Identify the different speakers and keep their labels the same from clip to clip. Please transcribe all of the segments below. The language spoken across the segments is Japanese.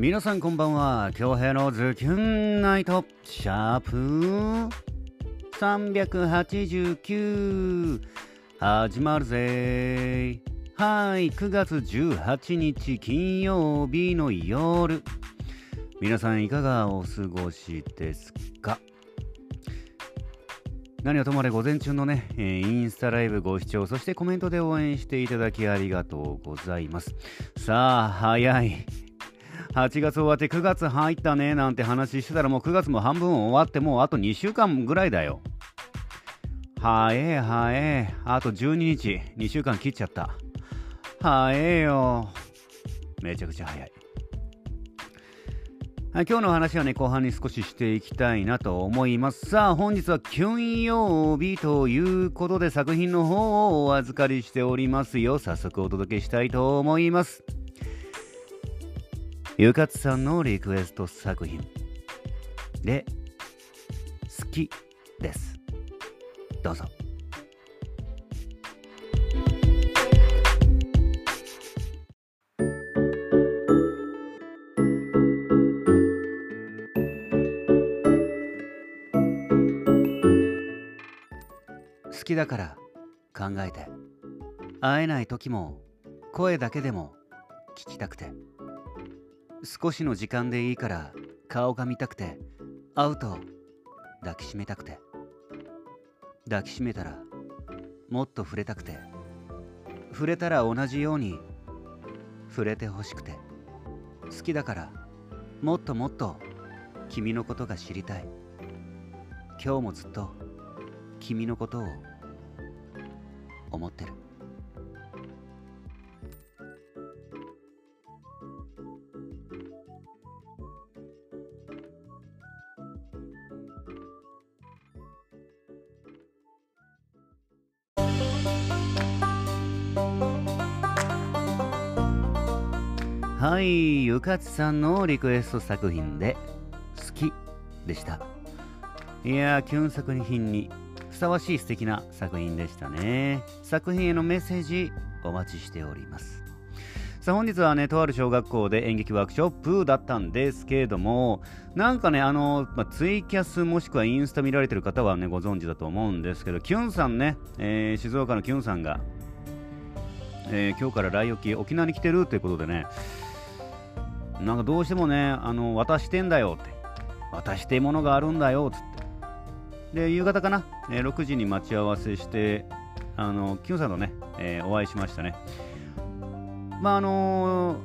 Speaker 1: 皆さんこんばんは。京平のズキュンナイトシャープ389始まるぜ。はい9月18日金曜日の夜皆さんいかがお過ごしですか？何はともあれ午前中のね、えーインスタライブご視聴そしてコメントで応援していただきありがとうございます。さあ早い。8月終わって9月入ったねなんて話してたらもう9月も半分終わってもうあと2週間ぐらいだよ。はえーはえーあと12日2週間切っちゃった。はえーよ。めちゃくちゃ早い。はい、今日の話はね後半に少ししていきたいなと思いますさあ本日は金曜日ということで作品の方をお預かりしておりますよ早速お届けしたいと思いますゆかつさんのリクエスト作品。で好きです。どうぞ。好きだから考えて。会えない時も声だけでも聞きたくて。少しの時間でいいから顔が見たくて会うと抱きしめたくて。抱きしめたらもっと触れたくて。触れたら同じように触れてほしくて。好きだからもっともっと君のことが知りたい。今日もずっと君のことを思ってる。はいゆかつさんのリクエスト作品で「好き」でした。いやーキュン作品にふさわしい素敵な作品でしたね。作品へのメッセージお待ちしております。さあ本日はねとある小学校で演劇ワークショップだったんですけれどもなんかねあの、まあ、ツイキャスもしくはインスタ見られてる方はねご存知だと思うんですけどキュンさんね、えー静岡のキュンさんが、えー今日から来沖沖縄に来てるということでねなんかどうしてもねあの渡してんだよって。渡してものがあるんだよっつって。で夕方かな、え6時に待ち合わせしてあのキュンさんとね、えーお会いしましたね。まああの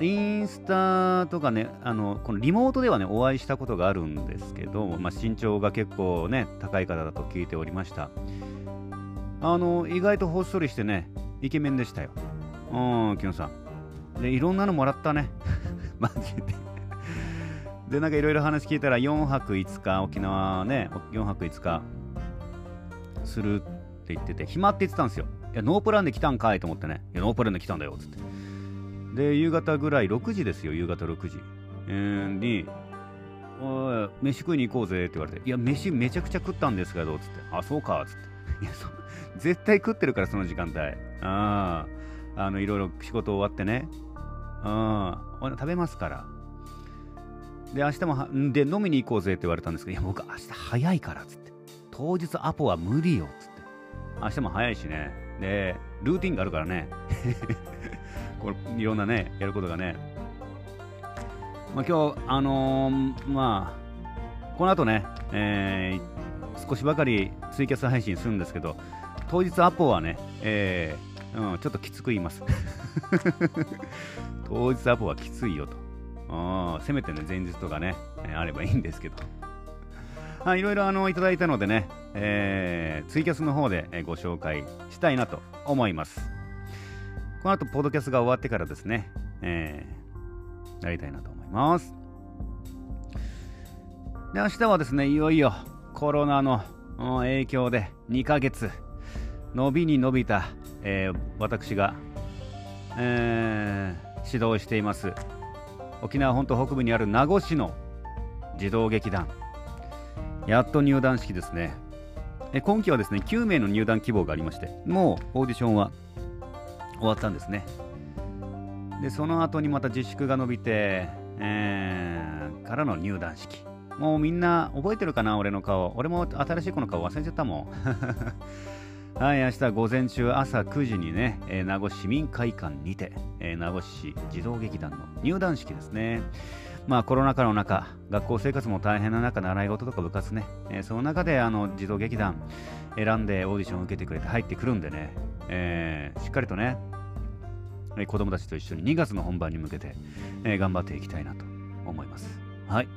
Speaker 1: インスタとかねあのこのリモートではねお会いしたことがあるんですけど、まあ、身長が結構ね高い方だと聞いておりました。あの意外とほっそりしてねイケメンでしたよ。うんキュンさん。でいろんなのもらったね。マジで。でなんかいろいろ話聞いたら4泊5日沖縄ね4泊5日するって言ってて暇って言ってたんですよ。いやノープランで来たんかいと思ってね。いやノープランで来たんだよっつって。で夕方ぐらい6時ですよ夕方6時、えーにおい飯食いに行こうぜって言われていや飯めちゃくちゃ食ったんですけどつって。あそうかつって。いやそ絶対食ってるからその時間帯。あああのいろいろ仕事終わってね。ああ食べますから。で明日もで飲みに行こうぜって言われたんですけどいや僕明日早いからっつって。当日アポは無理よっつって。明日も早いしね。でルーティンがあるからね。これいろんなねやることがね。まあ今日あのーまあこの後ね、えー少しばかりツイキャス配信するんですけど当日アポはね、えーうん、ちょっときつく言います 当日アポはきついよとうんせめてね前日とかね、あればいいんですけどはい、ろいろあのいただいたのでね、えーツイキャスの方でえーご紹介したいなと思います。この後、ポッドキャスが終わってからですね、えーやりたいなと思います。で、明日はですね、いよいよコロナの影響で2ヶ月、伸びに伸びた、えー私が、えー指導しています、沖縄本島北部にある名護市の児童劇団、やっと入団式ですね。え今期はですね、9名の入団希望がありまして、もうオーディションは終わったんですね。でその後にまた自粛が伸びて、えー、からの入団式。もうみんな覚えてるかな俺の顔。俺も新しい子の顔忘れちゃったもん。はい明日午前中朝9時にね、えー、名護市民会館にて、えー、名護市児童劇団の入団式ですねまあコロナ禍の中学校生活も大変な中習い事とか部活ね、えー、その中であの児童劇団選んでオーディションを受けてくれて入ってくるんでね、えー、しっかりとねえ子供たちと一緒に2月の本番に向けて、えー、頑張っていきたいなと思います。はい。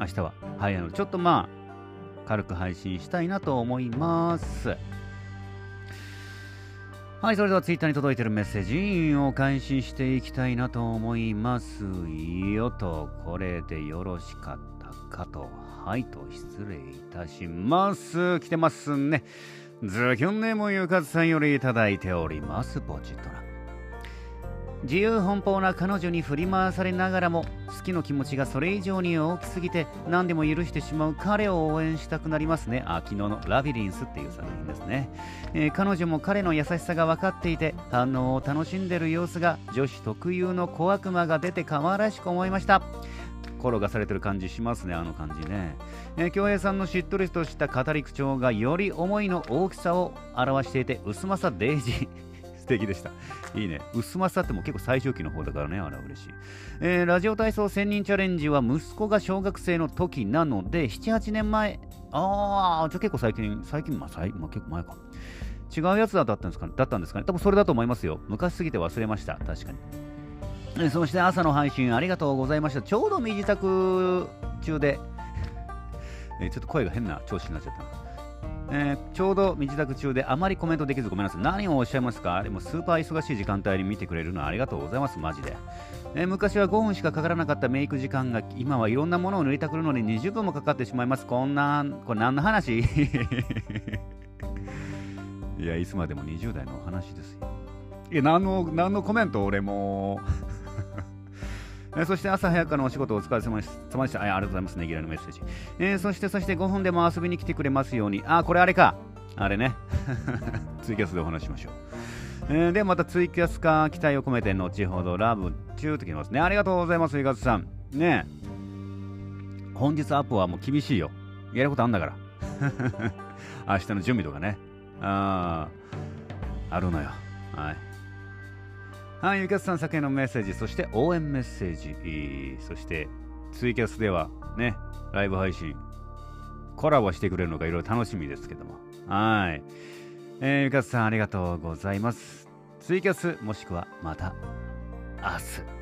Speaker 1: 明日は早いあの、ちょっとまあ、軽く配信したいなと思います。はい、それではツイッターに届いているメッセージを開始していきたいなと思いますよと、これでよろしかったかと、はいと失礼いたします。来てますね。ズキュンネームゆかずさんよりいただいております。ポチッとな。自由奔放な彼女に振り回されながらも好きの気持ちがそれ以上に大きすぎて何でも許してしまう彼を応援したくなりますね。あ昨日の「ラビリンス」っていう作品ですね、えー、彼女も彼の優しさが分かっていて反応を楽しんでる様子が女子特有の小悪魔が出て可愛らしく思いました。転がされてる感じしますねあの感じね。えー、さんのしっとりとした語り口調がより思いの大きさを表していて薄まさデイジー。素敵でした。いいね。薄まさっても結構最初期の方だからね、あら嬉しい。えー、ラジオ体操1000人チャレンジは息子が小学生の時なので、7、8年前、ああ、じゃあ結構最近、最近、まあ、最まあ、結構前か。違うやつだったんですかね？だったんですかね？多分それだと思いますよ。昔すぎて忘れました。確かに。そして朝の配信ありがとうございました。ちょうど身支度中で、え、ちょっと声が変な調子になっちゃった。えー、ちょうど身支度中であまりコメントできずごめんなさい。何をおっしゃいますか？でもスーパー忙しい時間帯に見てくれるのはありがとうございます、マジで。えー、昔は5分しかかからなかったメイク時間が今はいろんなものを塗りたくるのに20分もかかってしまいます。こんな、これ何の話？いや、いつまでも20代の話ですよ。いや、何の、何のコメント？俺もえー、そして朝早くからお仕事お疲れ様でした。ありがとうございます。ねぎらのメッセージ。えー、そして、そして5分でも遊びに来てくれますように。あ、これあれか。あれね。ツイキャスでお話しましょう。えー、で、またツイキャスか期待を込めて、後ほどラブ中ときますね。ありがとうございます、いかずさん。ね本日アップはもう厳しいよ。やることあんだから。明日の準備とかね。ああ、あるのよ。はい。はい、ゆかさん作へのメッセージ、そして応援メッセージ、そしてツイキャスではね、ライブ配信、コラボしてくれるのがいろいろ楽しみですけども。はい。えー、ゆかつさんありがとうございます。ツイキャス、もしくはまた明日。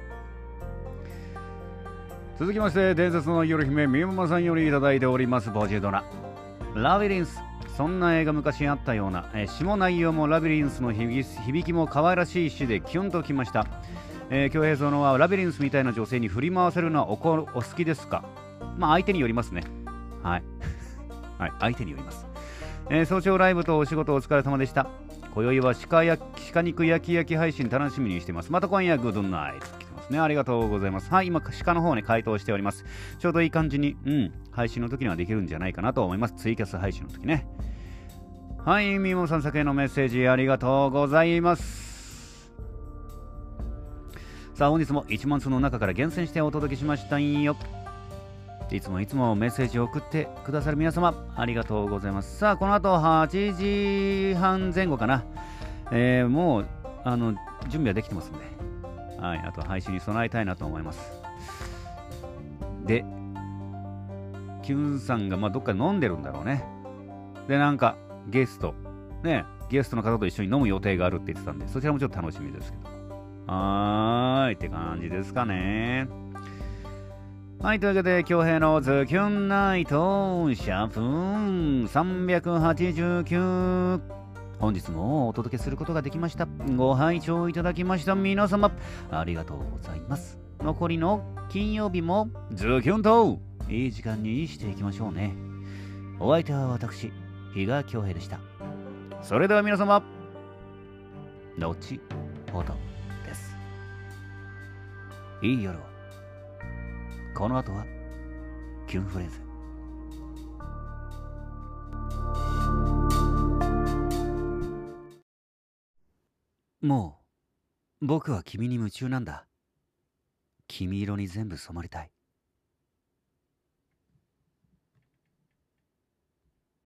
Speaker 1: 続きまして、伝説の夜姫、みももさんよりいただいております、ボジュドラ。ラビリンスそんな映画昔あったような、えー、詩も内容もラビリンスの響きも可愛らしい詩でキュンときました。えー、京平園はラビリンスみたいな女性に振り回せるのはおこお好きですか？まあ相手によりますね。はい。はい、相手によります。えー、早朝ライブとお仕事お疲れ様でした。今宵は鹿や鹿肉焼き焼き配信楽しみにしています。また今夜グッドナイト。ね。ありがとうございます。はい、今、鹿の方に回答しております。ちょうどいい感じに、うん、配信の時にはできるんじゃないかなと思います。ツイキャス配信の時ね。はい、みもさん作へのメッセージありがとうございます。さあ、本日も1万通の中から厳選してお届けしましたよ。いつもいつもメッセージを送ってくださる皆様、ありがとうございます。さあ、この後8時半前後かな。えー、もう、あの、準備はできてますんで。はい、あと配信に備えたいなと思います。で、キュンさんがまあどっか飲んでるんだろうね。で、なんかゲスト、ね、ゲストの方と一緒に飲む予定があるって言ってたんで、そちらもちょっと楽しみですけど。はーいって感じですかね。はい、というわけで、京平のズキュンナイト、シャープー389本日もお届けすることができました。ご拝聴いただきました皆様、ありがとうございます。残りの金曜日もズキュンといい時間にしていきましょうね。お相手は私、比嘉恭平でした。それでは皆様、後ほどです。いい夜を。この後は、キュンフレーズ。もう僕は君に夢中なんだ。君色に全部染まりたい。